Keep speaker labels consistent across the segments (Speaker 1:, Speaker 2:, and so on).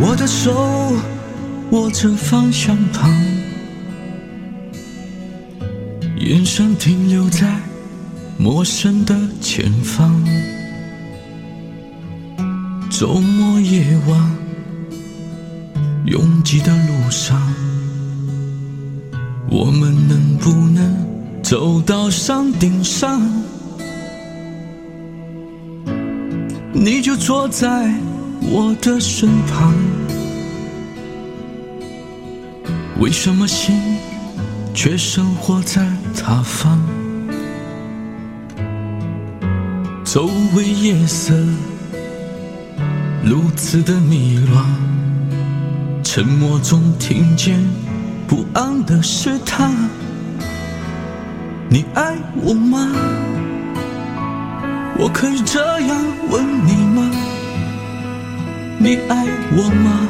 Speaker 1: 我的手握着方向盘，眼神停留在陌生的前方。周末夜晚，拥挤的路上，我们能不能走到山顶上？你就坐在我的身旁，为什么心却生活在他方？周围夜色如此的迷乱，沉默中听见不安的试探。你爱我吗？我可以这样问你吗？你爱我吗？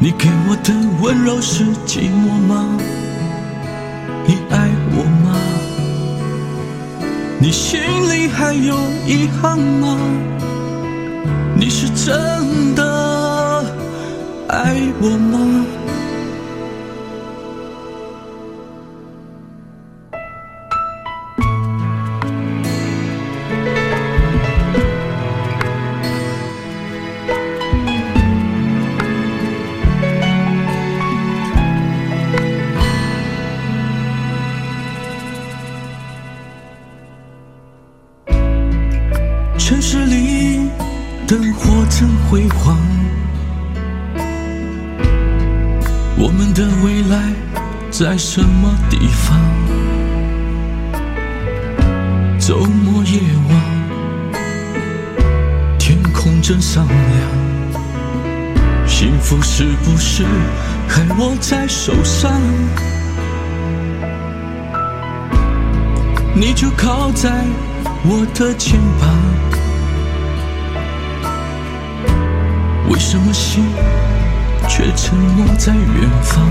Speaker 1: 你给我的温柔是寂寞吗？你爱我吗？你心里还有遗憾吗？你是真的爱我吗？曾辉煌，我们的未来在什么地方？周末夜晚，天空真闪亮，幸福是不是还握在手上？你就靠在我的肩膀。为什么心却沉默在远方？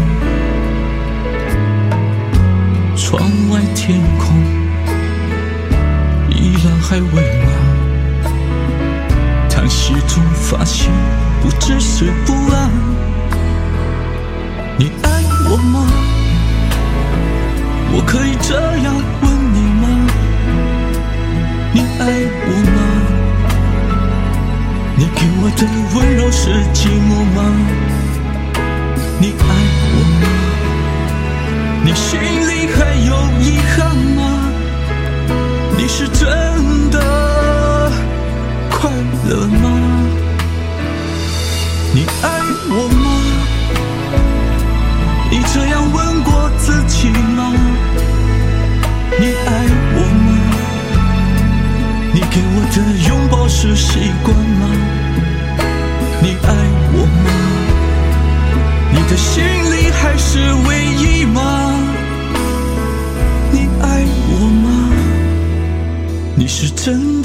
Speaker 1: 窗外天空依然还未暖，叹息中发现不只是不安。你爱我吗？我可以这样问你吗？你爱我吗？你给我的温柔是寂寞吗？你爱我吗？你心里还有遗憾吗？你是真的快乐吗？你爱我吗？是真